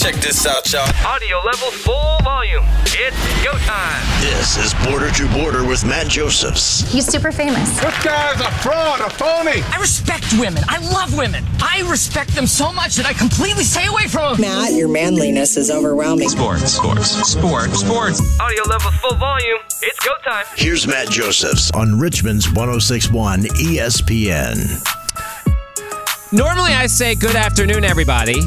Check this out, y'all. Audio level full volume. It's go time. This is Border to Border with Matt Josephs. He's super famous. This guy's a fraud, a phony. I respect women. I love women. I respect them so much that I completely stay away from them. Matt, your manliness is overwhelming. Sports, sports, sports, sports. Audio level full volume. It's go time. Here's Matt Josephs on Richmond's 1061 ESPN. Normally, I say good afternoon, everybody.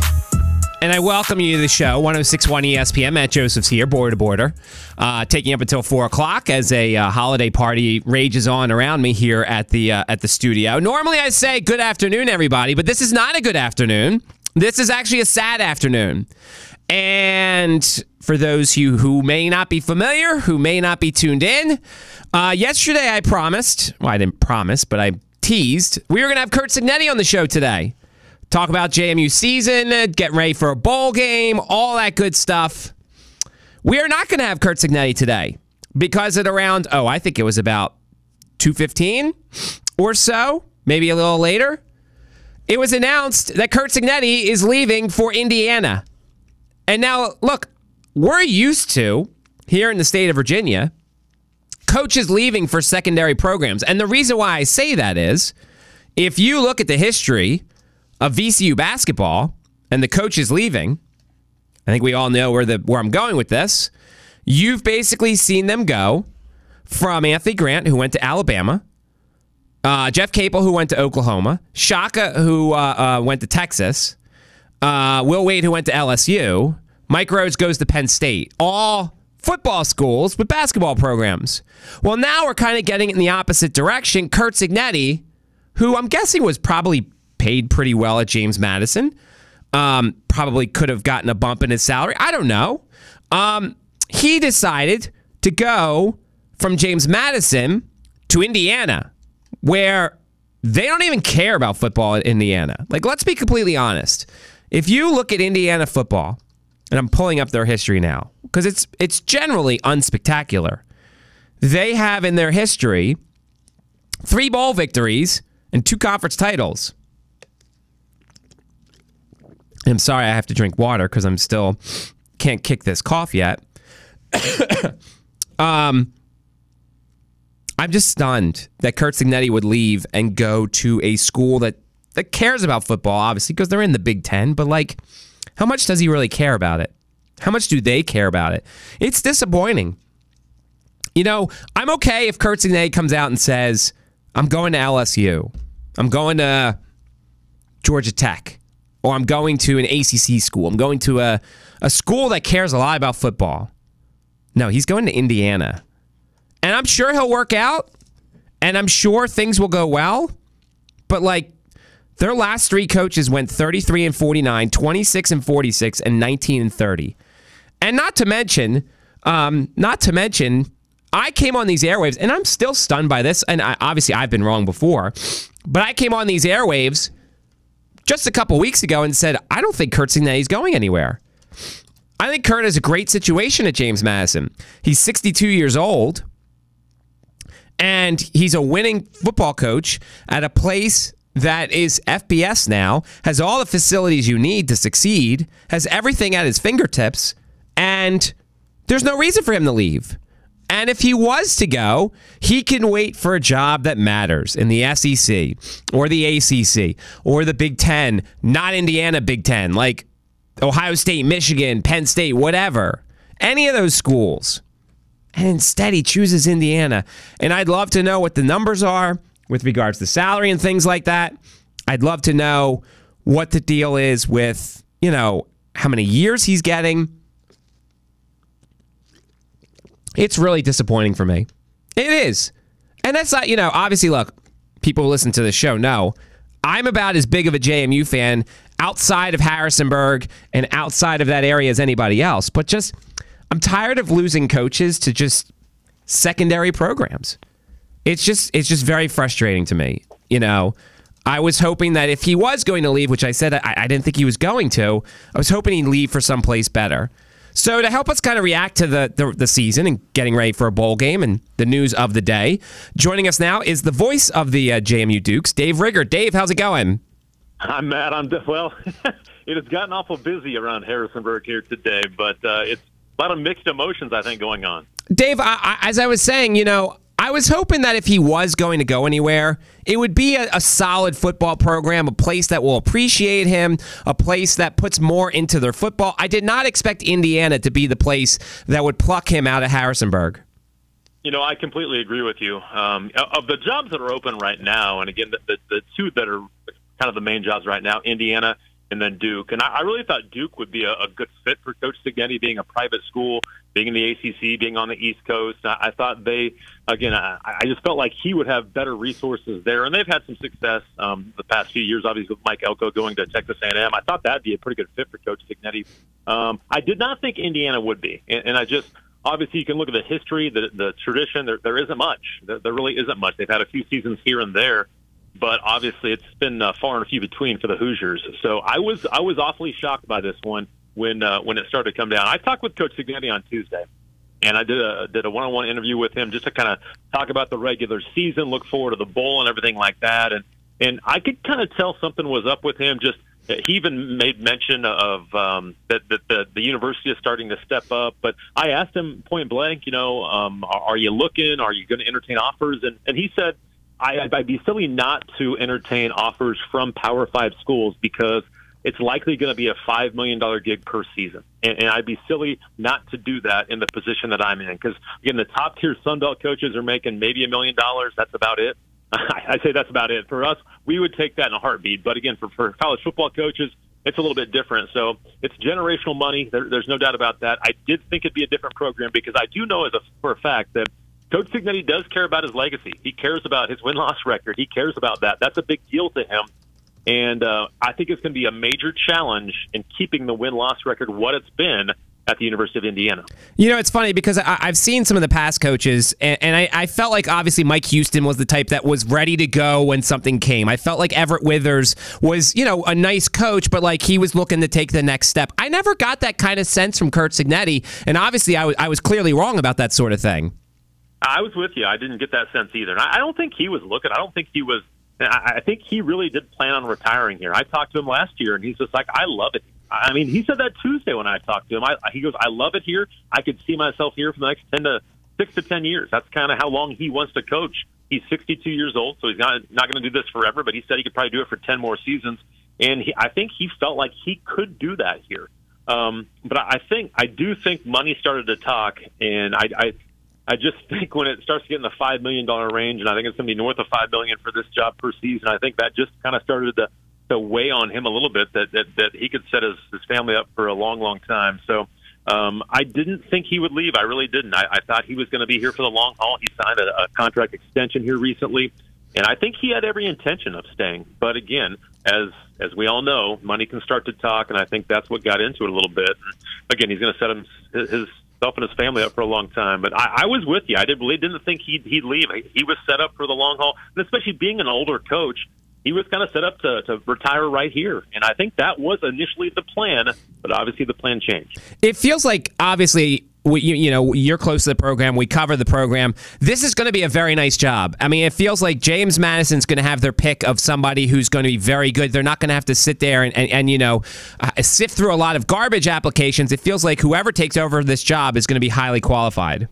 And I welcome you to the show, 1061 ESPN. Matt Josephs here, border to border, uh, taking up until 4 o'clock as a uh, holiday party rages on around me here at the, uh, at the studio. Normally, I say good afternoon, everybody, but this is not a good afternoon. This is actually a sad afternoon. And for those you who may not be familiar, who may not be tuned in, uh, yesterday I promised, well, I didn't promise, but I teased, we were going to have Curt Cignetti on the show today. Talk about JMU season, getting ready for a bowl game, all that good stuff. We are not going to have Curt Cignetti today because at around, oh, I think it was about 2.15 or so, maybe a little later, it was announced that Curt Cignetti is leaving for Indiana. And now, look, we're used to here in the state of Virginia coaches leaving for secondary programs. And the reason why I say that is if you look at the history of VCU basketball and the coach is leaving, I think we all know where the where I'm going with this. You've basically seen them go from Anthony Grant, who went to Alabama, uh, Jeff Capel, who went to Oklahoma, Shaka, who uh, uh, went to Texas, uh, Will Wade, who went to LSU, Mike Rhoades goes to Penn State. All football schools with basketball programs. Well, now we're kind of getting in the opposite direction. Curt Cignetti, who I'm guessing was probably paid pretty well at James Madison, um, probably could have gotten a bump in his salary. I don't know. Um, he decided to go from James Madison to Indiana, where they don't even care about football in Indiana. Like, let's be completely honest. If you look at Indiana football, and I'm pulling up their history now because it's it's generally unspectacular. They have in their history three bowl victories and two conference titles. I'm sorry, I have to drink water because I'm still can't kick this cough yet. um, I'm just stunned that Curt Cignetti would leave and go to a school that that cares about football, obviously, because they're in the Big Ten. But like, how much does he really care about it? How much do they care about it? It's disappointing. You know, I'm okay if Curt Cignetti comes out and says, "I'm going to LSU, I'm going to Georgia Tech, or I'm going to an ACC school. I'm going to a a school that cares a lot about football." No, he's going to Indiana, and I'm sure he'll work out, and I'm sure things will go well. But like, their last three coaches went 33 and 49, 26 and 46, and 19 and 30. And not to mention, um, not to mention, I came on these airwaves, and I'm still stunned by this. And I, obviously, I've been wrong before, but I came on these airwaves just a couple weeks ago and said I don't think Curt Cignetti's going anywhere. I think Curt has a great situation at James Madison. He's 62 years old, and he's a winning football coach at a place that is FBS now, has all the facilities you need to succeed, has everything at his fingertips, and there's no reason for him to leave. And if he was to go, he can wait for a job that matters in the SEC or the ACC or the Big Ten, not Indiana Big Ten, like Ohio State, Michigan, Penn State, whatever. Any of those schools. And instead, he chooses Indiana. And I'd love to know what the numbers are with regards to salary and things like that. I'd love to know what the deal is with, you know, how many years he's getting. It's really disappointing for me. It is. And that's not, you know, obviously, look, people who listen to the show know I'm about as big of a JMU fan outside of Harrisonburg and outside of that area as anybody else. But just, I'm tired of losing coaches to just secondary programs. It's just, it's just very frustrating to me. You know, I was hoping that if he was going to leave, which I said I, I didn't think he was going to, I was hoping he'd leave for someplace better. So to help us kind of react to the, the, the season and getting ready for a bowl game and the news of the day, joining us now is the voice of the uh, JMU Dukes, Dave Riggert. Dave, how's it going? I'm Matt. I'm well. it has gotten awful busy around Harrisonburg here today, but uh, it's a lot of mixed emotions, I think, going on. Dave, I, I, as I was saying, you know, I was hoping that if he was going to go anywhere, it would be a, a, solid football program, a place that will appreciate him, a place that puts more into their football. I did not expect Indiana to be the place that would pluck him out of Harrisonburg. You know, I completely agree with you. Um, of the jobs that are open right now, and again, the, the, the two that are kind of the main jobs right now, Indiana and then Duke. And I, I really thought Duke would be a, a good fit for Coach Cignetti, being a private school, being in the ACC, being on the East Coast. I, I thought they, again, I, I just felt like he would have better resources there, and they've had some success um, the past few years. Obviously, with Mike Elko going to Texas A&M, I thought that'd be a pretty good fit for Coach Cignetti. Um, I did not think Indiana would be, and, and I just obviously you can look at the history, the the tradition. There, there isn't much. There, there really isn't much. They've had a few seasons here and there but obviously it's been uh, far and few between for the Hoosiers. So I was I was awfully shocked by this one when uh, when it started to come down. I talked with Coach Cignetti on Tuesday, and I did a did a one on one interview with him just to kind of talk about the regular season, look forward to the bowl, and everything like that. And and I could kind of tell something was up with him. Just he even made mention of um, that, that the, the university is starting to step up. But I asked him point blank, you know, um, are, are you looking? Are you going to entertain offers? And and he said I, I'd be silly not to entertain offers from Power Five schools because it's likely going to be a five million dollar gig per season, and, and I'd be silly not to do that in the position that I'm in. Because again, the top tier Sun Belt coaches are making maybe a million dollars. That's about it. I say that's about it for us. We would take that in a heartbeat. But again, for, for college football coaches, it's a little bit different. So it's generational money. There, there's no doubt about that. I did think it'd be a different program because I do know as a for a fact that Coach Cignetti does care about his legacy. He cares about his win loss record. He cares about that. That's a big deal to him. And uh, I think it's going to be a major challenge in keeping the win loss record what it's been at the University of Indiana. You know, it's funny because I, have seen some of the past coaches, and, and I, I, felt like obviously Mike Houston was the type that was ready to go when something came. I felt like Everett Withers was, you know, a nice coach, but like he was looking to take the next step. I never got that kind of sense from Curt Cignetti, and obviously I, I was clearly wrong about that sort of thing. I was with you. I didn't get that sense either. And I don't think he was looking. I don't think he was. I think he really did plan on retiring here. I talked to him last year, and he's just like, I love it. I mean, he said that Tuesday when I talked to him. I, he goes, I love it here. I could see myself here for the next ten to six to ten years. That's kind of how long he wants to coach. He's 62 years old, so he's not not going to do this forever. But he said he could probably do it for 10 more seasons, and he, I think he felt like he could do that here. Um, but I think I do think money started to talk, and I, I I just think when it starts to get in the five million dollar range, and I think it's going to be north of five million for this job per season, I think that just kind of started to, to weigh on him a little bit that that, that he could set his, his family up for a long, long time. So um, I didn't think he would leave. I really didn't. I, I thought he was going to be here for the long haul. He signed a, a contract extension here recently, and I think he had every intention of staying. But again, as as we all know, money can start to talk, and I think that's what got into it a little bit. Again, he's going to set him his himself and his family up for a long time. But I, I was with you. I did believe, didn't think he'd, he'd leave. He was set up for the long haul, and especially being an older coach, he was kind of set up to, to retire right here. And I think that was initially the plan, but obviously the plan changed. It feels like obviously we, you, you, know, you're close to the program. We cover the program. This is going to be a very nice job. I mean, it feels like James Madison's going to have their pick of somebody who's going to be very good. They're not going to have to sit there and, and, and you know, uh, sift through a lot of garbage applications. It feels like whoever takes over this job is going to be highly qualified.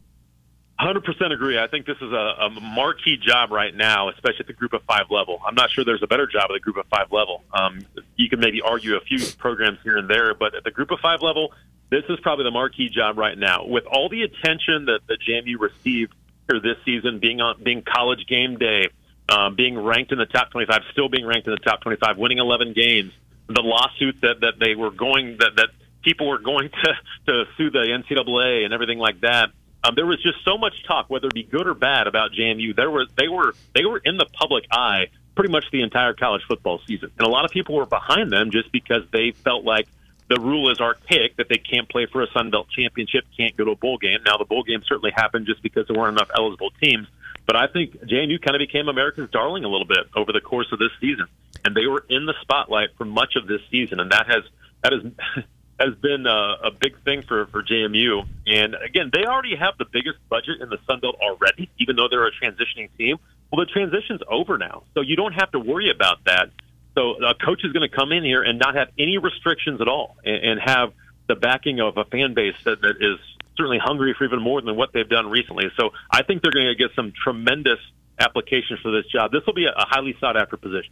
100% agree. I think this is a, a marquee job right now, especially at the group of five level. I'm not sure there's a better job at the group of five level. Um, you can maybe argue a few programs here and there, but at the group of five level, this is probably the marquee job right now. With all the attention that, the JMU received here this season, being on being college game day, um, being ranked in the top 25, still being ranked in the top 25, winning 11 games, the lawsuit that, that they were going that that people were going to to sue the NCAA and everything like that. Um, there was just so much talk, whether it be good or bad, about JMU. There were they were they were in the public eye pretty much the entire college football season, and a lot of people were behind them just because they felt like the rule is archaic that they can't play for a Sun Belt championship, can't go to a bowl game. Now the bowl game certainly happened just because there weren't enough eligible teams, but I think JMU kind of became America's darling a little bit over the course of this season, and they were in the spotlight for much of this season, and that has that has has been a, a big thing for for JMU. And again, they already have the biggest budget in the Sun Belt already, even though they're a transitioning team. Well, the transition's over now, so you don't have to worry about that So a coach is going to come in here and not have any restrictions at all, and, and have the backing of a fan base that, that is certainly hungry for even more than what they've done recently. So I think they're going to get some tremendous applications for this job. This will be a, a highly sought after position.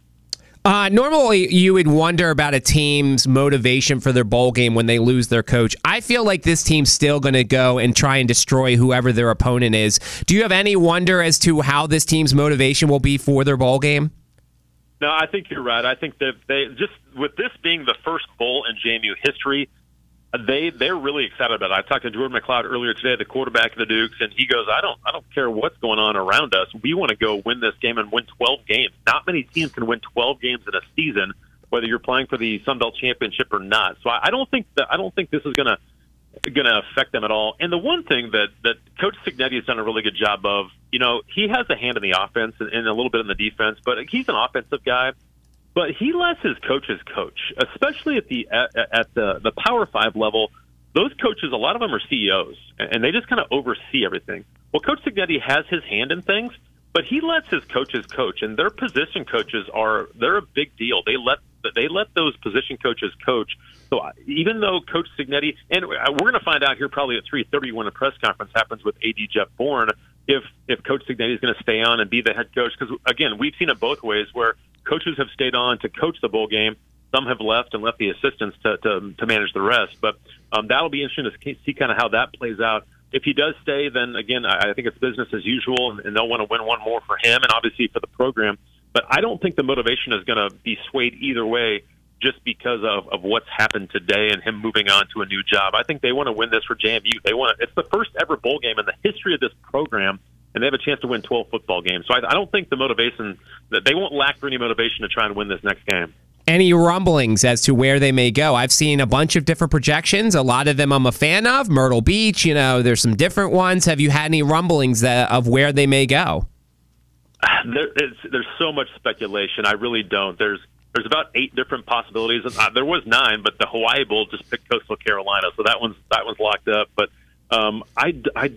Uh, normally, you would wonder about a team's motivation for their bowl game when they lose their coach. I feel like this team's still going to go and try and destroy whoever their opponent is. Do you have any wonder as to how this team's motivation will be for their bowl game? No, I think you're right. I think that they just with this being the first bowl in JMU history, they they're really excited about it. I talked to Jordan McCloud earlier today, the quarterback of the Dukes, and he goes, "I don't I don't care what's going on around us. We want to go win this game and win 12 games. Not many teams can win 12 games in a season, whether you're playing for the Sun Belt championship or not. So I, I don't think that I don't think this is going to going to affect them at all. And the one thing that that Coach Cignetti has done a really good job of, you know, he has a hand in the offense and, and a little bit in the defense, but he's an offensive guy but he lets his coaches coach, especially at the at, at the the Power Five level. Those coaches, a lot of them are CEOs, and they just kind of oversee everything. Well, Coach Cignetti has his hand in things, but he lets his coaches coach, and their position coaches are they're a big deal. They let they let those position coaches coach. So even though Coach Cignetti, and we're going to find out here probably at 3:30 when the press conference happens with AD Jeff Bourne, if if Coach Cignetti is going to stay on and be the head coach, because again, we've seen it both ways where coaches have stayed on to coach the bowl game. Some have left and left the assistants to to, to manage the rest. But um, that'll be interesting to see kind of how that plays out. If he does stay, then again, I, think it's business as usual, and, they'll want to win one more for him and obviously for the program. But I don't think the motivation is going to be swayed either way just because of, of what's happened today and him moving on to a new job. I think they want to win this for JMU. They want it's the first ever bowl game in the history of this program and they have a chance to win 12 football games. So I, I don't think the motivation that they won't lack for any motivation to try and win this next game. Any rumblings as to where they may go? I've seen a bunch of different projections. A lot of them I'm a fan of. Myrtle Beach, you know, there's some different ones. Have you had any rumblings that, of where they may go? There, there's so much speculation. I really don't. There's there's about eight different possibilities. Uh, there was nine, but the Hawaii Bowl just picked Coastal Carolina, so that one's that one's locked up. But um, I, I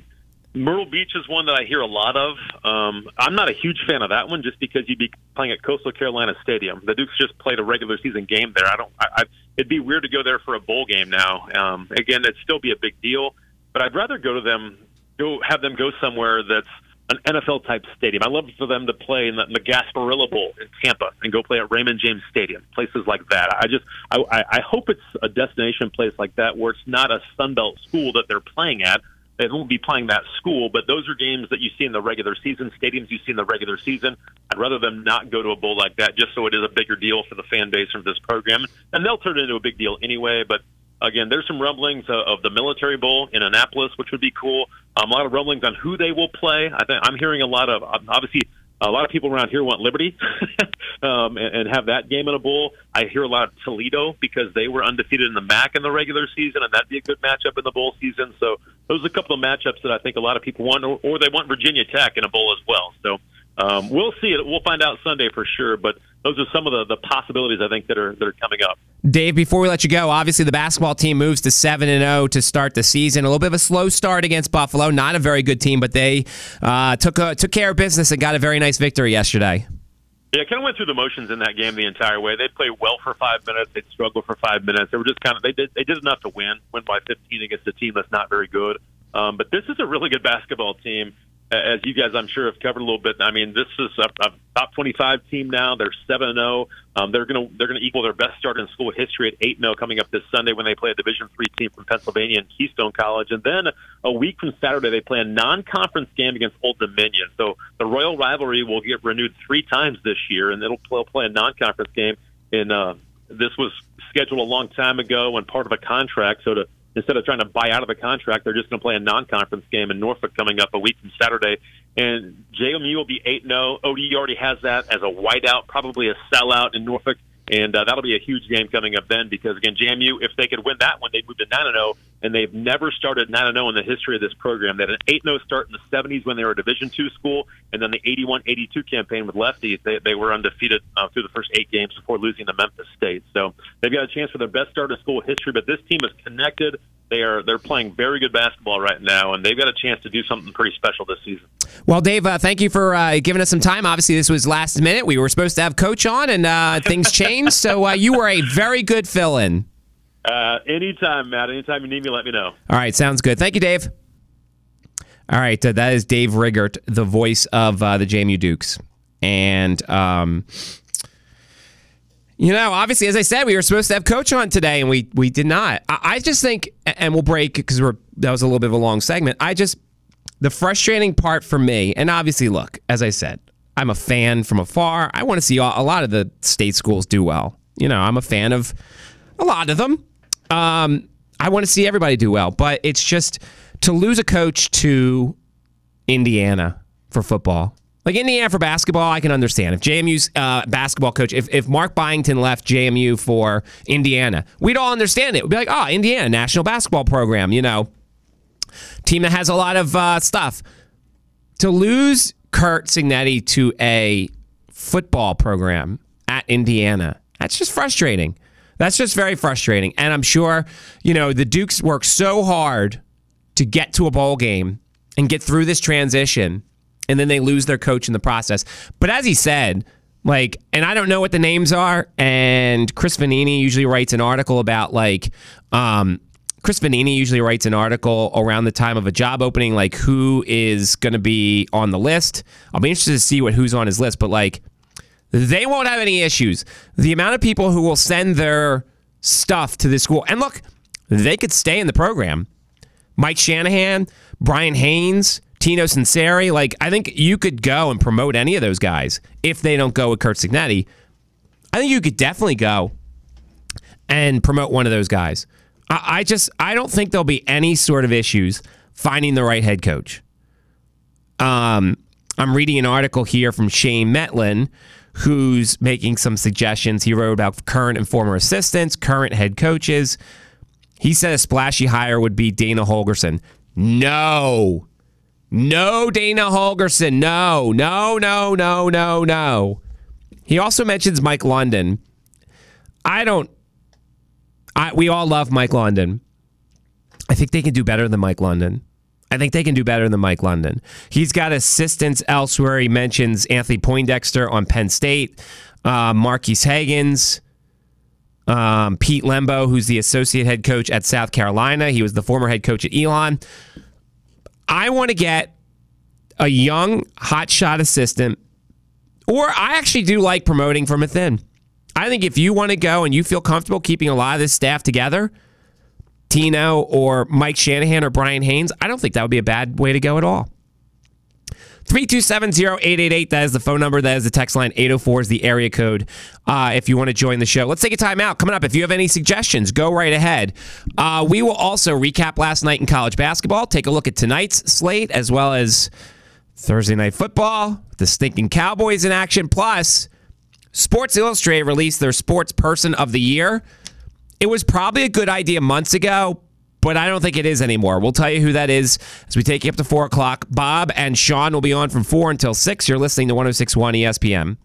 Myrtle Beach is one that I hear a lot of. Um, I'm not a huge fan of that one, just because you'd be playing at Coastal Carolina Stadium. The Dukes just played a regular season game there. I don't. I, I, it'd be weird to go there for a bowl game now. Um, again, it'd still be a big deal, but I'd rather go to them, go have them go somewhere that's an NFL type stadium. I love for them to play in the, in the Gasparilla Bowl in Tampa and go play at Raymond James Stadium, places like that. I just I, I hope it's a destination place like that where it's not a Sunbelt school that they're playing at they won't be playing that school, but those are games that you see in the regular season, stadiums you see in the regular season. I'd rather them not go to a bowl like that just so it is a bigger deal for the fan base of this program. And they'll turn it into a big deal anyway, but again, there's some rumblings of the Military Bowl in Annapolis, which would be cool. Um, a lot of rumblings on who they will play. I think I'm hearing a lot of obviously a lot of people around here want Liberty um, and, and have that game in a bowl. I hear a lot of Toledo because they were undefeated in the MAC in the regular season, and that'd be a good matchup in the bowl season. So those are a couple of matchups that I think a lot of people want, or, or they want Virginia Tech in a bowl as well. So um, we'll see it. We'll find out Sunday for sure. But those are some of the, the possibilities I think that are that are coming up. Dave, before we let you go, obviously the basketball team moves to seven and zero oh to start the season. A little bit of a slow start against Buffalo. Not a very good team, but they uh, took a, took care of business and got a very nice victory yesterday. Yeah, kind of went through the motions in that game the entire way. They played well for five minutes. They struggled for five minutes. They were just kind of they did they did enough to win, win by 15 against a team that's not very good. Um, but this is a really good basketball team as you guys, I'm sure, have covered a little bit. I mean, this is a, a top 25 team now. They're seven and zero. Um, they're going to they're going to equal their best start in school history at eight zero coming up this Sunday when they play a Division three team from Pennsylvania and Keystone College, and then a week from Saturday they play a non-conference game against Old Dominion. So the Royal rivalry will get renewed three times this year, and it'll play, play a non-conference game. And uh, this was scheduled a long time ago and part of a contract, so to instead of trying to buy out of the contract, they're just going to play a non-conference game in Norfolk coming up a week from Saturday. And JMU will be 8-0. ODU already has that as a whiteout, probably a sellout in Norfolk. And uh, that'll be a huge game coming up then because, again, JMU, if they could win that one, they'd move to 9 0, and they've never started 9 0 in the history of this program. They had an 8 0 start in the 70s when they were a Division two school, and then the 81 82 campaign with lefties, they, they were undefeated uh, through the first eight games before losing to Memphis State. So they've got a chance for their best start in school history, but this team is connected. They are they're playing very good basketball right now, and they've got a chance to do something pretty special this season. Well, Dave, uh, thank you for uh, giving us some time. Obviously, this was last minute. We were supposed to have Coach on, and uh, things changed. so uh, you were a very good fill in. Uh, anytime, Matt. Anytime you need me, let me know. All right, sounds good. Thank you, Dave. All right, uh, that is Dave Riggert, the voice of uh, the JMU Dukes. And, um, you know, obviously, as I said, we were supposed to have Coach on today, and we we did not. I, I just think, and we'll break because we're that was a little bit of a long segment. I just the frustrating part for me, and obviously, look, as I said, I'm a fan from afar. I want to see a lot of the state schools do well. You know, I'm a fan of a lot of them. Um, I want to see everybody do well, but it's just to lose a coach to Indiana for football. Like Indiana for basketball, I can understand. If JMU's uh, basketball coach, if, if Mark Byington left JMU for Indiana, we'd all understand it. We'd be like, oh, Indiana, national basketball program, you know, team that has a lot of uh, stuff. To lose Curt Cignetti to a football program at Indiana, that's just frustrating. That's just very frustrating. And I'm sure, you know, the Dukes work so hard to get to a bowl game and get through this transition, and then they lose their coach in the process. But as he said, like, and I don't know what the names are, and Chris Vannini usually writes an article about like, um, Chris Vannini usually writes an article around the time of a job opening, like who is going to be on the list. I'll be interested to see what who's on his list, but like they won't have any issues. The amount of people who will send their stuff to this school, and look, they could stay in the program. Mike Shanahan, Brian Haines, Tino Sunseri, like I think you could go and promote any of those guys if they don't go with Curt Cignetti. I think you could definitely go and promote one of those guys. I, I just I don't think there'll be any sort of issues finding the right head coach. Um, I'm reading an article here from Shane Mettlen, who's making some suggestions. He wrote about current and former assistants, current head coaches. He said a splashy hire would be Dana Holgorsen. No. No, Dana Holgorsen. No, no, no, no, no, no. He also mentions Mike London. I don't. I, we all love Mike London. I think they can do better than Mike London. I think they can do better than Mike London. He's got assistants elsewhere. He mentions Anthony Poindexter on Penn State, uh, Marques Hagans, um, Pete Lembo, who's the associate head coach at South Carolina. He was the former head coach at Elon. I want to get a young hotshot assistant, or I actually do like promoting from within. I think if you want to go and you feel comfortable keeping a lot of this staff together, Tino or Mike Shanahan or Brian Haines, I don't think that would be a bad way to go at all. 3270888, that is the phone number. That is the text line. 804 is the area code uh, if you want to join the show. Let's take a time out. Coming up, if you have any suggestions, go right ahead. Uh, we will also recap last night in college basketball, take a look at tonight's slate, as well as Thursday night football, the stinking Cowboys in action. Plus, Sports Illustrated released their Sports Person of the Year. It was probably a good idea months ago, but I don't think it is anymore. We'll tell you who that is as we take you up to 4 o'clock. Bob and Sean will be on from 4 until 6. You're listening to 1061 ESPN.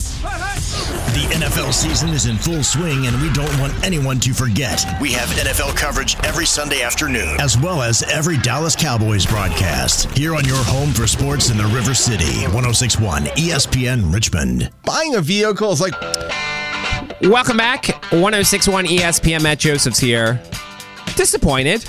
The NFL season is in full swing, and we don't want anyone to forget. We have NFL coverage every Sunday afternoon, as well as every Dallas Cowboys broadcast. Here on your home for sports in the River City, 1061 ESPN Richmond. Buying a vehicle is like Welcome back. 1061 ESPN. Matt Josephs here. Disappointed.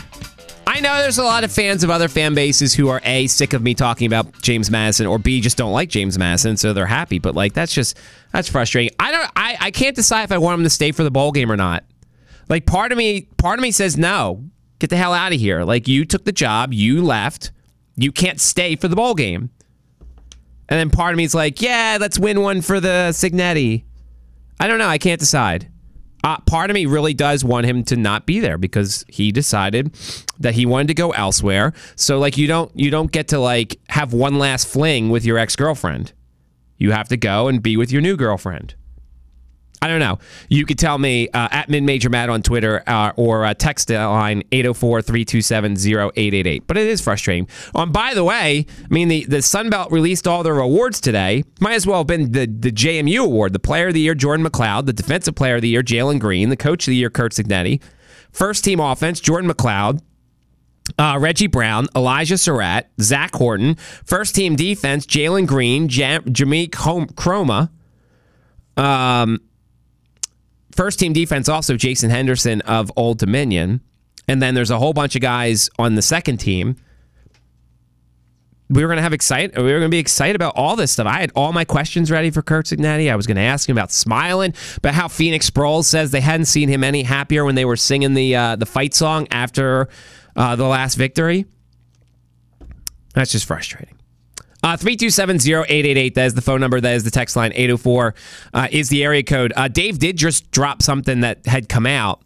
I know there's a lot of fans of other fan bases who are A, sick of me talking about James Madison, or B, just don't like James Madison, so they're happy. But like that's just that's frustrating. I don't I, I can't decide if I want him to stay for the bowl game or not. Like part of me part of me says no. Get the hell out of here. Like you took the job, you left. You can't stay for the bowl game. And then part of me is like, yeah, let's win one for the Cignetti. I don't know. I can't decide. Uh, part of me really does want him to not be there because he decided that he wanted to go elsewhere. So like you don't you don't get to like have one last fling with your ex girlfriend. You have to go and be with your new girlfriend. I don't know. You could tell me uh, at Mid Major on Twitter uh, or uh, text line 804 327 0888. But it is frustrating. Um, by the way, I mean, the, the Sun Belt released all their awards today. Might as well have been the, the JMU award. The Player of the Year, Jordan McCloud. The Defensive Player of the Year, Jalen Green. The Coach of the Year, Curt Cignetti. First team offense, Jordan McCloud, uh, Reggie Brown, Elijah Sarratt, Zach Horton. First team defense, Jalen Green, Jam- Jameek Hom- Kromah. Um, first team defense, also Jason Henderson of Old Dominion. And then there's a whole bunch of guys on the second team. We were gonna have excited. We were gonna be excited about all this stuff. I had all my questions ready for Curt Cignetti. I was gonna ask him about smiling, about how Phoenix Sproles says they hadn't seen him any happier when they were singing the uh, the fight song after uh, the last victory. That's just frustrating. Uh, 327-0888, that is the phone number. That is the text line. 804 uh, is the area code. Uh, Dave did just drop something that had come out.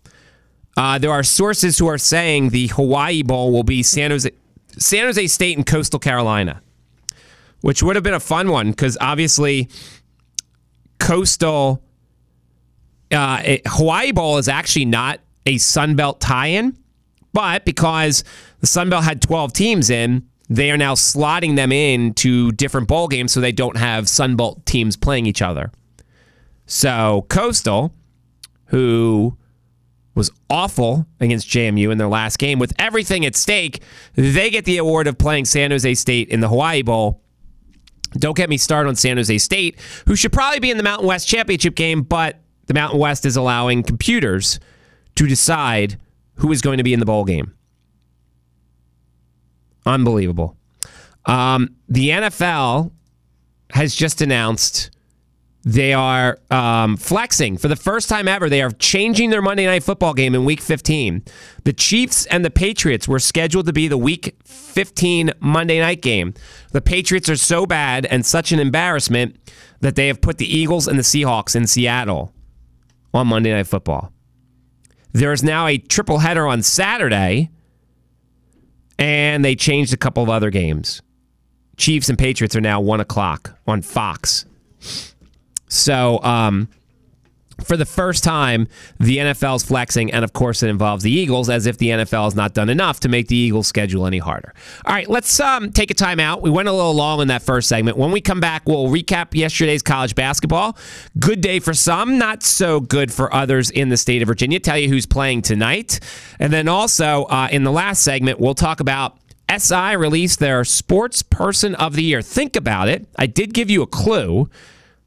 Uh, there are sources who are saying the Hawaii Bowl will be San Jose, San Jose State and Coastal Carolina, which would have been a fun one because obviously Coastal uh, it- Hawaii Bowl is actually not a Sun Belt tie-in, but because the Sun Belt had 12 teams in, they are now slotting them in to different bowl games so they don't have Sun Belt teams playing each other. So Coastal, who was awful against JMU in their last game with everything at stake, they get the award of playing San Jose State in the Hawaii Bowl. Don't get me started on San Jose State, who should probably be in the Mountain West Championship game, but the Mountain West is allowing computers to decide who is going to be in the bowl game. Unbelievable. Um, the NFL has just announced they are um, flexing for the first time ever. They are changing their Monday Night Football game in Week 15. The Chiefs and the Patriots were scheduled to be the Week 15 Monday night game. The Patriots are so bad and such an embarrassment that they have put the Eagles and the Seahawks in Seattle on Monday Night Football. There is now a triple header on Saturday, and they changed a couple of other games. Chiefs and Patriots are now one o'clock on Fox. So, um, for the first time, the NFL's flexing, and of course, it involves the Eagles, as if the NFL has not done enough to make the Eagles' schedule any harder. All right, let's um, take a time out. We went a little long in that first segment. When we come back, we'll recap yesterday's college basketball. Good day for some, not so good for others in the state of Virginia. Tell you who's playing tonight. And then also, uh, in the last segment, we'll talk about SI released their Sports Person of the Year. Think about it. I did give you a clue.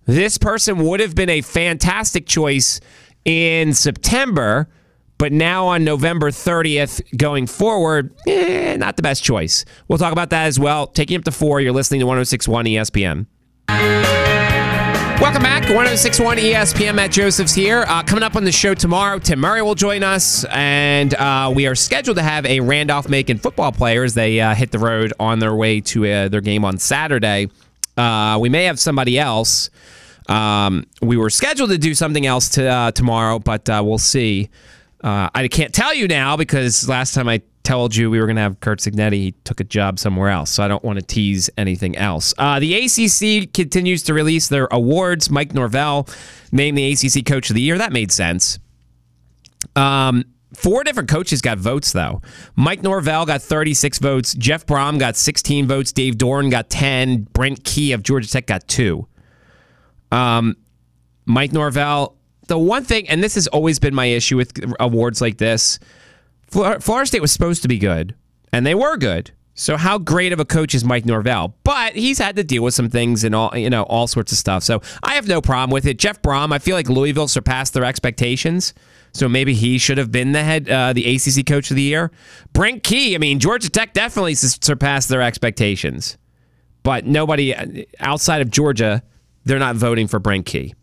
This person would have been a fantastic choice in September, but now on November 30th going forward, eh, not the best choice. We'll talk about that as well. Taking up to four, you're listening to 1061 ESPN. Welcome back. 1061 ESPN. Matt Josephs here. Uh, coming up on the show tomorrow, Tim Murray will join us, and uh, we are scheduled to have a Randolph Macon football player as they uh, hit the road on their way to uh, their game on Saturday. Uh, we may have somebody else. Um, we were scheduled to do something else to, uh, tomorrow, but uh, we'll see. Uh, I can't tell you now because last time I told you we were going to have Curt Cignetti, he took a job somewhere else, so I don't want to tease anything else. Uh, the ACC continues to release their awards. Mike Norvell named the ACC Coach of the Year. That made sense. Um, Four different coaches got votes, though. Mike Norvell got 36 votes. Jeff Brohm got 16 votes. Dave Doeren got 10. Brent Key of Georgia Tech got two. Um, Mike Norvell, the one thing, and this has always been my issue with awards like this Florida State was supposed to be good, and they were good. So how great of a coach is Mike Norvell? But he's had to deal with some things and all you know all sorts of stuff. So I have no problem with it. Jeff Brohm, I feel like Louisville surpassed their expectations. So maybe he should have been the head, uh, the ACC coach of the year. Brent Key, I mean Georgia Tech definitely surpassed their expectations, but nobody uh, outside of Georgia, they're not voting for Brent Key.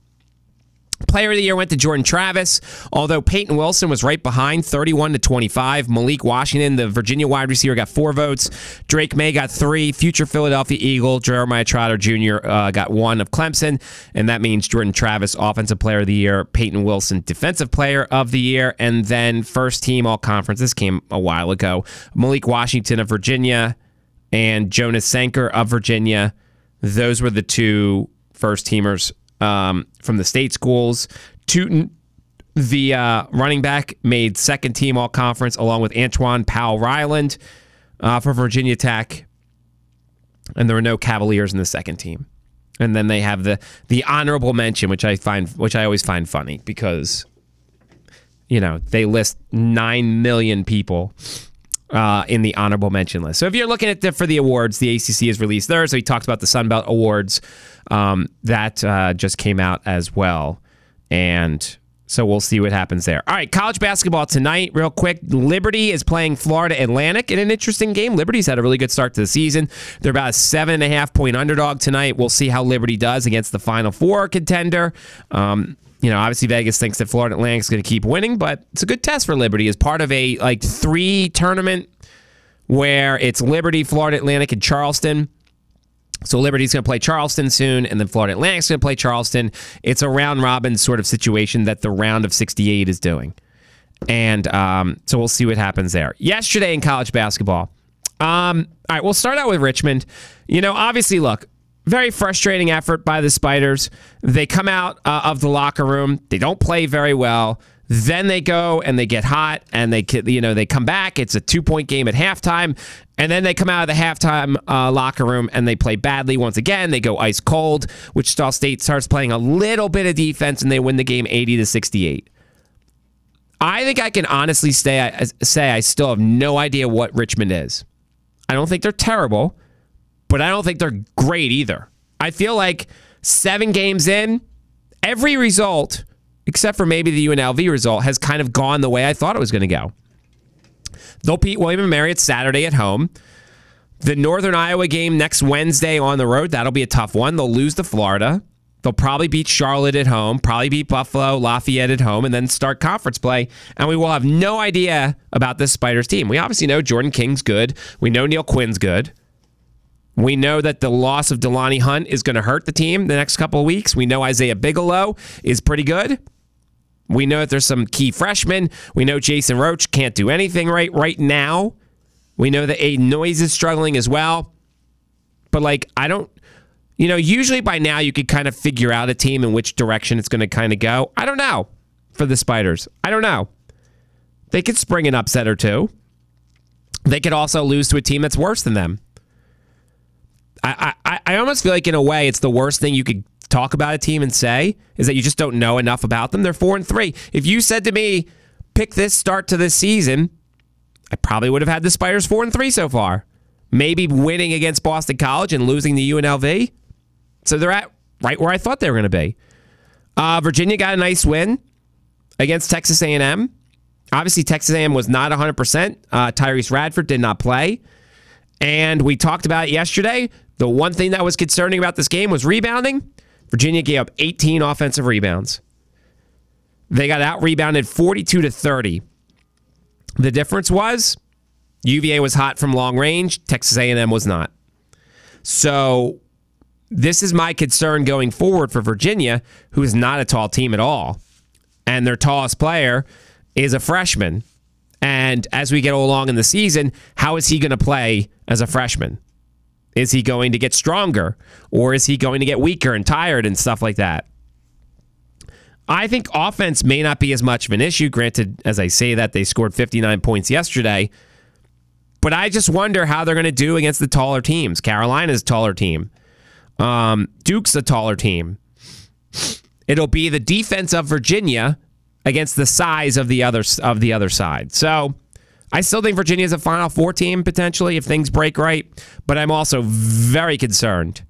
Player of the year went to Jordan Travis, although Peyton Wilson was right behind, 31 to 25. Malik Washington, the Virginia wide receiver, got four votes. Drake Maye got three. Future Philadelphia Eagle Jeremiah Trotter Jr. Uh, got one of Clemson, and that means Jordan Travis, offensive player of the year. Peyton Wilson, defensive player of the year, and then first team all conference. This came a while ago. Malik Washington of Virginia and Jonas Sanker of Virginia. Those were the two first teamers um, from the state schools. Tuten, the uh, running back, made second team all conference along with Antwaun Powell Ryland uh, for Virginia Tech. And there were no Cavaliers in the second team. And then they have the the honorable mention, which I find which I always find funny because you know, they list 9 million people uh, in the honorable mention list. So if you're looking at the, for the awards, the ACC has released theirs. So he talked about the Sun Belt Awards um, that uh, just came out as well, and so we'll see what happens there. All right, college basketball tonight, real quick. Liberty is playing Florida Atlantic in an interesting game. Liberty's had a really good start to the season. They're about a seven and a half point underdog tonight. We'll see how Liberty does against the Final Four contender. Um, you know, obviously Vegas thinks that Florida Atlantic is going to keep winning, but it's a good test for Liberty as part of a like three tournament where it's Liberty, Florida Atlantic, and Charleston. So Liberty's going to play Charleston soon, and then Florida Atlantic's going to play Charleston. It's a round robin sort of situation that the round of 68 is doing. And um, so we'll see what happens there. Yesterday in college basketball, um, all right, we'll start out with Richmond. You know, obviously, look, very frustrating effort by the Spiders. They come out uh, of the locker room, they don't play very well. Then they go and they get hot and they you know they come back. It's a two point game at halftime, and then they come out of the halftime uh, locker room and they play badly once again. They go ice cold. Wichita State starts playing a little bit of defense and they win the game eighty to sixty eight. I think I can honestly say I, say I still have no idea what Richmond is. I don't think they're terrible, but I don't think they're great either. I feel like seven games in, every result except for maybe the UNLV result, has kind of gone the way I thought it was going to go. They'll beat William and Mary Saturday at home. The Northern Iowa game next Wednesday on the road, that'll be a tough one. They'll lose to Florida. They'll probably beat Charlotte at home, probably beat Buffalo, Lafayette at home, and then start conference play. And we will have no idea about this Spiders team. We obviously know Jordan King's good. We know Neal Quinn's good. We know that the loss of DeLonnie Hunt is going to hurt the team the next couple of weeks. We know Isaiah Bigelow is pretty good. We know that there's some key freshmen. We know Jason Roche can't do anything right right now. We know that Aiden Noyes is struggling as well. But like, I don't, you know, usually by now you could kind of figure out a team in which direction it's going to kind of go. I don't know for the Spiders. I don't know. They could spring an upset or two. They could also lose to a team that's worse than them. I, I, I almost feel like in a way it's the worst thing you could talk about a team and say is that you just don't know enough about them. They're four and three. If you said to me, pick this start to this season, I probably would have had the Spiders four and three so far. Maybe winning against Boston College and losing the UNLV. So they're at right where I thought they were going to be. Uh, Virginia got a nice win against Texas A&M. Obviously, Texas A&M was not 100%. Uh, Tyrece Radford did not play. And we talked about it yesterday. The one thing that was concerning about this game was rebounding. Virginia gave up 18 offensive rebounds. They got out rebounded 42 to 30. The difference was UVA was hot from long range, Texas A&M was not. So this is my concern going forward for Virginia, who is not a tall team at all. And their tallest player is a freshman. And as we get along in the season, how is he going to play as a freshman? Is he going to get stronger or is he going to get weaker and tired and stuff like that? I think offense may not be as much of an issue. Granted, as I say that, they scored 59 points yesterday. But I just wonder how they're going to do against the taller teams. Carolina's a taller team. Um, Duke's a taller team. It'll be the defense of Virginia against the size of the other of the other side. So I still think Virginia is a Final Four team potentially if things break right, but I'm also very concerned,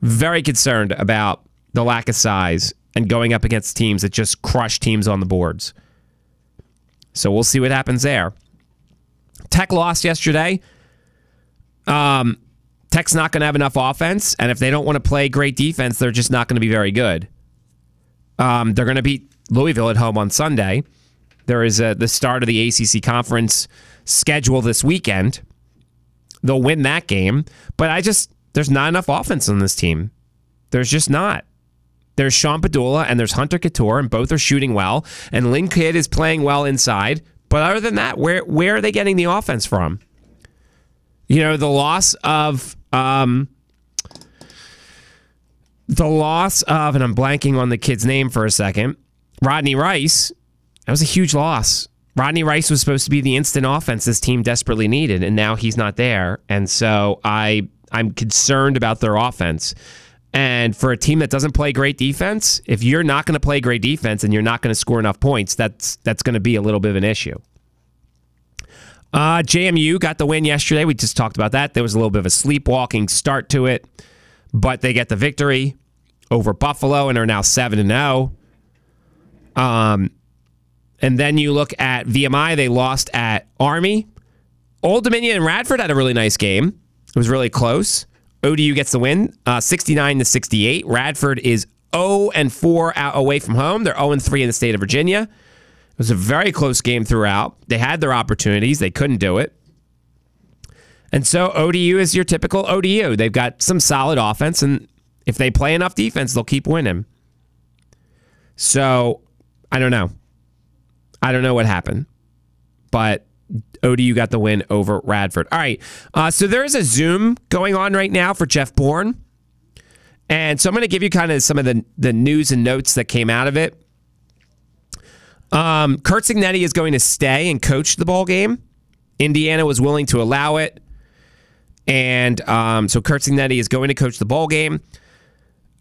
very concerned about the lack of size and going up against teams that just crush teams on the boards. So we'll see what happens there. Tech lost yesterday. Um, Tech's not going to have enough offense, and if they don't want to play great defense, they're just not going to be very good. Um, they're going to beat Louisville at home on Sunday. There is a, the start of the ACC conference schedule this weekend. They'll win that game, but I just there's not enough offense on this team. There's just not. There's Sean Pedulla and there's Hunter Cattoor, and both are shooting well. And Lynn Kidd is playing well inside. But other than that, where where are they getting the offense from? You know, the loss of um, the loss of, and I'm blanking on the kid's name for a second. Rodney Rice that was a huge loss. Rodney Rice was supposed to be the instant offense this team desperately needed, and now he's not there. And so I I'm concerned about their offense. And for a team that doesn't play great defense, if you're not going to play great defense and you're not going to score enough points, that's that's going to be a little bit of an issue. Uh, JMU got the win yesterday. We just talked about that. There was a little bit of a sleepwalking start to it, but they get the victory over Buffalo and are now seven and zero. Um, and then you look at VMI. They lost at Army. Old Dominion and Radford had a really nice game. It was really close. ODU gets the win, uh, 69 to 68. Radford is 0 and 4 out away from home. They're 0 and 3 in the state of Virginia. It was a very close game throughout. They had their opportunities, they couldn't do it. And so ODU is your typical ODU. They've got some solid offense, and if they play enough defense, they'll keep winning. So I don't know. I don't know what happened, but ODU got the win over Radford. All right. Uh, so there is a Zoom going on right now for Jeff Bourne. And so I'm going to give you kind of some of the, the news and notes that came out of it. Um, Curt Cignetti is going to stay and coach the ball game. Indiana was willing to allow it. And um, so Curt Cignetti is going to coach the ball game.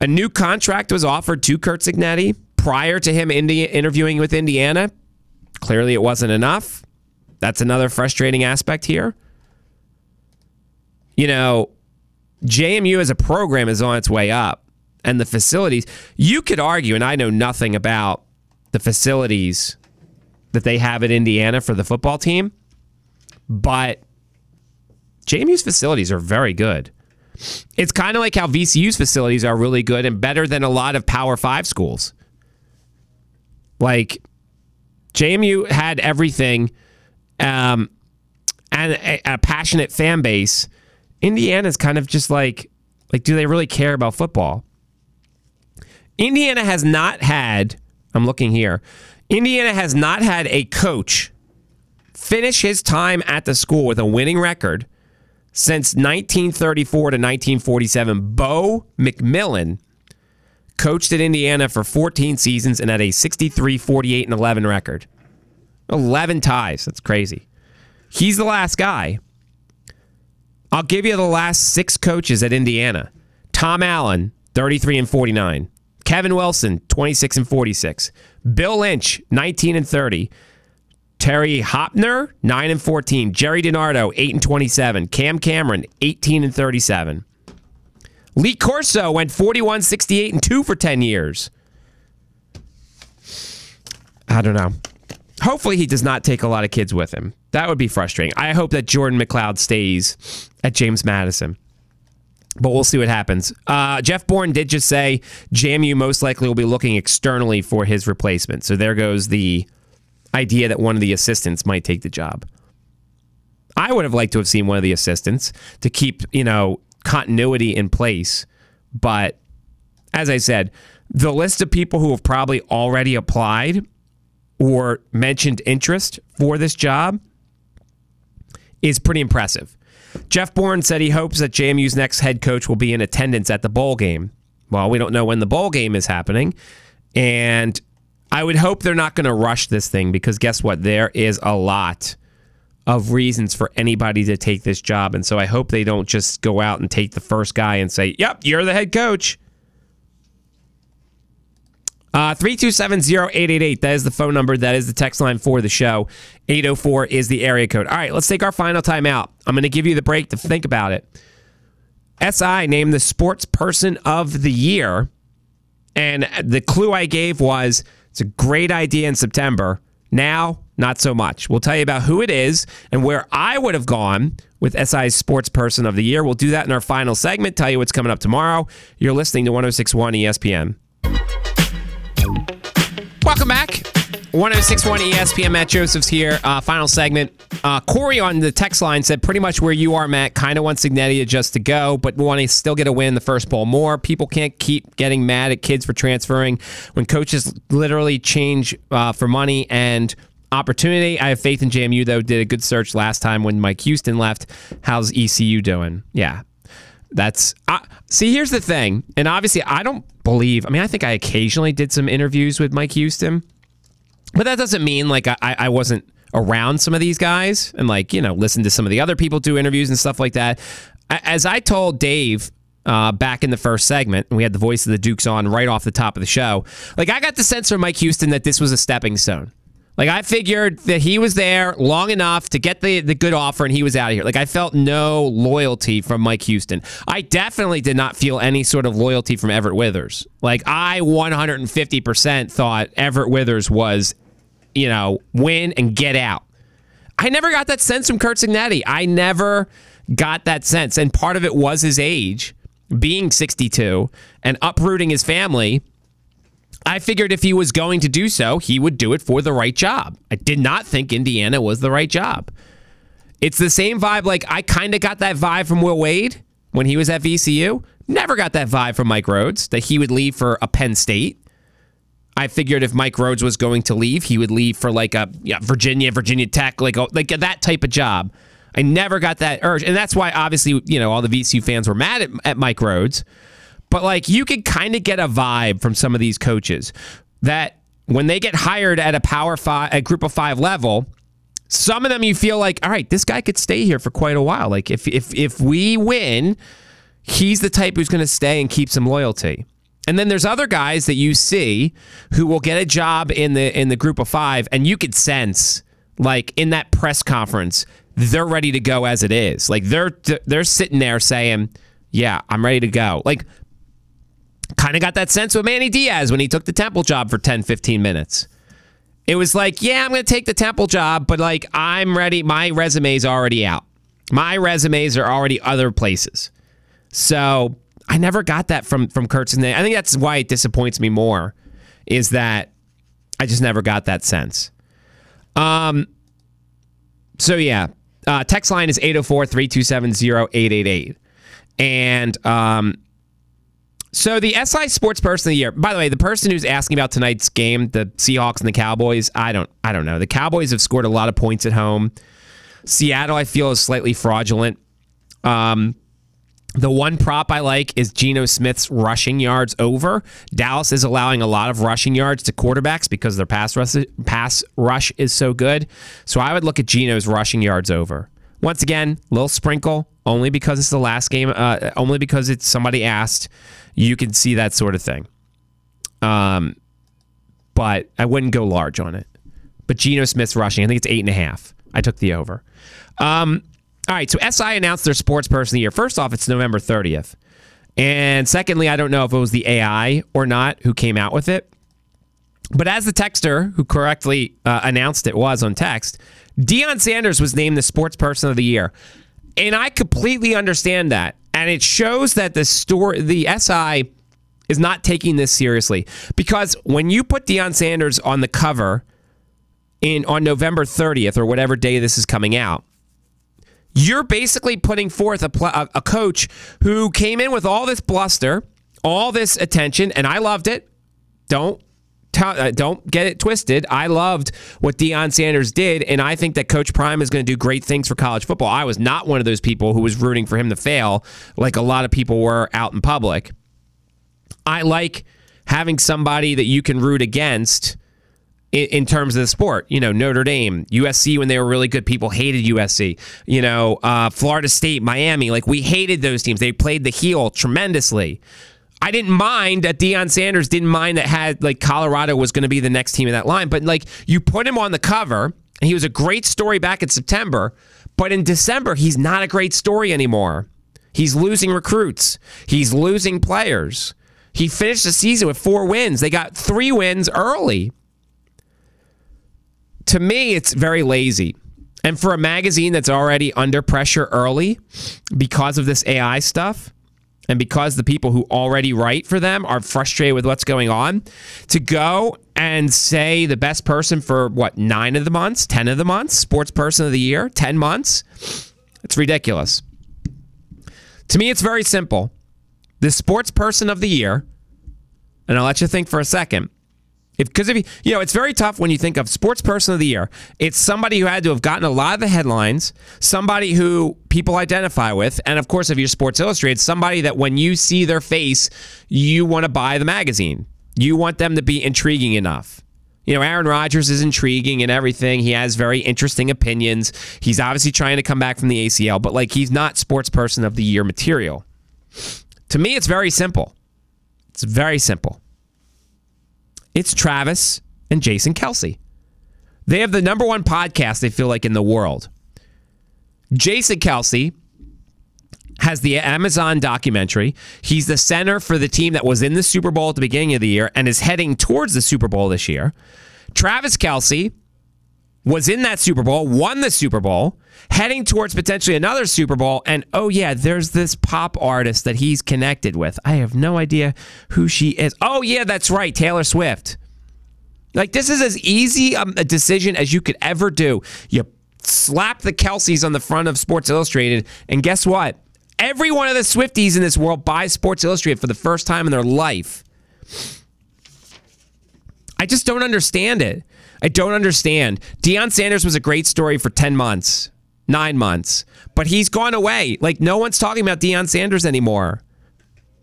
A new contract was offered to Curt Cignetti prior to him Indi- interviewing with Indiana. Clearly, it wasn't enough. That's another frustrating aspect here. You know, JMU as a program is on its way up, and the facilities, you could argue, and I know nothing about the facilities that they have at Indiana for the football team, but JMU's facilities are very good. It's kind of like how VCU's facilities are really good and better than a lot of Power Five schools. Like, JMU had everything um, and a, a passionate fan base. Indiana's kind of just like, like, do they really care about football? Indiana has not had, I'm looking here, Indiana has not had a coach finish his time at the school with a winning record since 1934 to 1947. Bo McMillin coached at Indiana for 14 seasons and had a 63, 48, and 11 record. 11 ties. That's crazy. He's the last guy. I'll give you the last six coaches at Indiana. Tom Allen, 33 and 49. Kevin Wilson, 26 and 46. Bill Lynch, 19 and 30. Terry Hoeppner, 9 and 14. Gerry DiNardo, 8 and 27. Cam Cameron, 18 and 37. Lee Corso went 41, 68, and 2 for 10 years. I don't know. Hopefully, he does not take a lot of kids with him. That would be frustrating. I hope that Jordan McCloud stays at James Madison. But we'll see what happens. Uh, Jeff Bourne did just say JMU most likely will be looking externally for his replacement. So there goes the idea that one of the assistants might take the job. I would have liked to have seen one of the assistants to keep, you know, continuity in place. But as I said, the list of people who have probably already applied or mentioned interest for this job is pretty impressive. Jeff Bourne said he hopes that JMU's next head coach will be in attendance at the bowl game. Well, we don't know when the bowl game is happening. And I would hope they're not going to rush this thing because guess what? There is a lot of reasons for anybody to take this job. And so I hope they don't just go out and take the first guy and say, yep, you're the head coach. Uh, 327-0888. That is the phone number. That is the text line for the show. 804 is the area code. All right, let's take our final time out. I'm going to give you the break to think about it. SI named the sports person of the year. And the clue I gave was it's a great idea in September. Now, not so much. We'll tell you about who it is and where I would have gone with SI's Sports Person of the Year. We'll do that in our final segment, tell you what's coming up tomorrow. You're listening to 1061 ESPN. Welcome back. 1061 ESPN, Matt Josephs here. Uh, final segment. Uh, Corey on the text line said pretty much where you are, Matt. Kind of wants Cignetti just to go, but want to still get a win in the first bowl more. People can't keep getting mad at kids for transferring when coaches literally change uh, for money and opportunity. I have faith in JMU, though. Did a good search last time when Mike Houston left. How's ECU doing? Yeah. That's uh, see. Here's the thing, and obviously, I don't believe. I mean, I think I occasionally did some interviews with Mike Houston, but that doesn't mean like I, I wasn't around some of these guys and like you know listen to some of the other people do interviews and stuff like that. As I told Dave uh, back in the first segment, and we had the voice of the Dukes on right off the top of the show. Like I got the sense from Mike Houston that this was a stepping stone. Like I figured that he was there long enough to get the, the good offer and he was out of here. Like I felt no loyalty from Mike Houston. I definitely did not feel any sort of loyalty from Everett Withers. Like I 150% thought Everett Withers was, you know, win and get out. I never got that sense from Curt Cignetti. I never got that sense. And part of it was his age, being 62 and uprooting his family I figured if he was going to do so, he would do it for the right job. I did not think Indiana was the right job. It's the same vibe. Like, I kind of got that vibe from Will Wade when he was at VCU. Never got that vibe from Mike Rhoades that he would leave for a Penn State. I figured if Mike Rhoades was going to leave, he would leave for like a yeah, Virginia, Virginia Tech, like a, like that type of job. I never got that urge, and that's why obviously you know all the VCU fans were mad at, at Mike Rhoades but like you can kind of get a vibe from some of these coaches that when they get hired at a power five, a group of five level, some of them you feel like, all right, this guy could stay here for quite a while. Like if if if we win, he's the type who's going to stay and keep some loyalty. And then there's other guys that you see who will get a job in the in the group of five, and you could sense like in that press conference they're ready to go as it is. Like they're they're sitting there saying, "Yeah, I'm ready to go." Like Kind of got that sense with Manny Diaz when he took the Temple job for 10, 15 minutes. It was like, yeah, I'm going to take the Temple job, but like, I'm ready. My resume's already out. My resumes are already other places. So I never got that from from Kurtz. And I think that's why it disappoints me more is that I just never got that sense. Um. So yeah, uh, text line is 804 327 0888. And um, so the SI Sports Person of the Year. By the way, the person who's asking about tonight's game, the Seahawks and the Cowboys, I don't, I don't know. The Cowboys have scored a lot of points at home. Seattle, I feel, is slightly fraudulent. Um, the one prop I like is Geno Smith's rushing yards over. Dallas is allowing a lot of rushing yards to quarterbacks because their pass rush, pass rush is so good. So I would look at Geno's rushing yards over. Once again, little sprinkle, only because it's the last game, uh, only because it's somebody asked you can see that sort of thing. Um, but I wouldn't go large on it. But Geno Smith's rushing, I think it's eight and a half. I took the over. Um, all right, so SI announced their sports person of the year. First off, it's November 30th. And secondly, I don't know if it was the AI or not who came out with it. But as the texter who correctly uh, announced it was on text, Deion Sanders was named the sports person of the year. And I completely understand that and it shows that the store the SI is not taking this seriously because when you put Deion Sanders on the cover in on November 30th or whatever day this is coming out, you're basically putting forth a, a coach who came in with all this bluster, all this attention, and I loved it. Don't uh, don't get it twisted. I loved what Deion Sanders did, and I think that Coach Prime is going to do great things for college football. I was not one of those people who was rooting for him to fail, like a lot of people were out in public. I like having somebody that you can root against in, in terms of the sport. You know, Notre Dame, USC when they were really good, people hated USC. You know, uh, Florida State, Miami, like we hated those teams. They played the heel tremendously. I didn't mind that Deion Sanders didn't mind that had like Colorado was going to be the next team in that line, but like you put him on the cover, and he was a great story back in September, but in December he's not a great story anymore. He's losing recruits. He's losing players. He finished the season with four wins. They got three wins early. To me, it's very lazy. And for a magazine that's already under pressure early because of this AI stuff, and because the people who already write for them are frustrated with what's going on, to go and say the best person for what, nine of the months, 10 of the months, sports person of the year, 10 months, it's ridiculous. To me, it's very simple. The sports person of the year, and I'll let you think for a second, because if, if, you, you know, it's very tough when you think of sports person of the year. It's somebody who had to have gotten a lot of the headlines, somebody who people identify with, and of course, if you're Sports Illustrated, somebody that when you see their face, you want to buy the magazine. You want them to be intriguing enough. You know, Aaron Rodgers is intriguing and everything. He has very interesting opinions. He's obviously trying to come back from the ACL, but like he's not sports person of the year material. To me, it's very simple. It's very simple. It's Travis and Jason Kelce. They have the number one podcast, they feel like, in the world. Jason Kelce has the Amazon documentary. He's the center for the team that was in the Super Bowl at the beginning of the year and is heading towards the Super Bowl this year. Travis Kelce was in that Super Bowl, won the Super Bowl, heading towards potentially another Super Bowl. And oh, yeah, there's this pop artist that he's connected with. I have no idea who she is. Oh, yeah, that's right, Taylor Swift. Like, this is as easy um, a decision as you could ever do. You slap the Kelces on the front of Sports Illustrated, and guess what? Every one of the Swifties in this world buys Sports Illustrated for the first time in their life. I just don't understand it. I don't understand. Deion Sanders was a great story for 10 months, nine months, but he's gone away. Like, no one's talking about Deion Sanders anymore.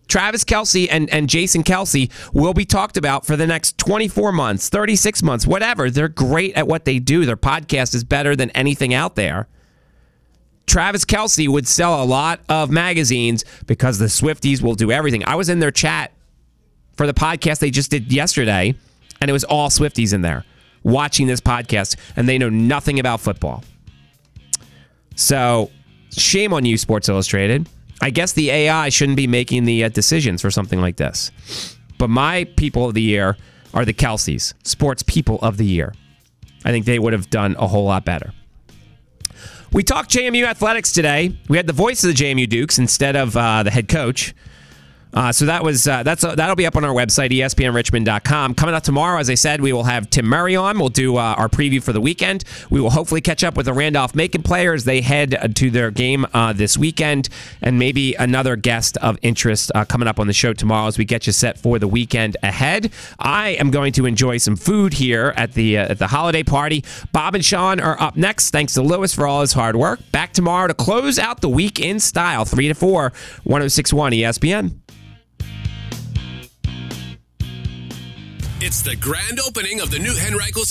Travis Kelce and, and Jason Kelce will be talked about for the next 24 months, 36 months, whatever. They're great at what they do. Their podcast is better than anything out there. Travis Kelce would sell a lot of magazines because the Swifties will do everything. I was in their chat for the podcast they just did yesterday, and it was all Swifties in there watching this podcast, and they know nothing about football. So, shame on you, Sports Illustrated. I guess the AI shouldn't be making the uh, decisions for something like this. But my people of the year are the Kelces, sports people of the year. I think they would have done a whole lot better. We talked JMU athletics today. We had the voice of the JMU Dukes instead of uh, the head coach. Uh, so that was uh, that's uh, that'll be up on our website espnrichmond.com. Coming up tomorrow, as I said, we will have Tim Murray on. We'll do uh, our preview for the weekend. We will hopefully catch up with the Randolph Macon players. They head to their game uh, this weekend, and maybe another guest of interest uh, coming up on the show tomorrow as we get you set for the weekend ahead. I am going to enjoy some food here at the at the holiday party. Bob and Sean are up next. Thanks to Lewis for all his hard work. Back tomorrow to close out the week in style, three to four, 106.1 ESPN. It's the grand opening of the new Henrico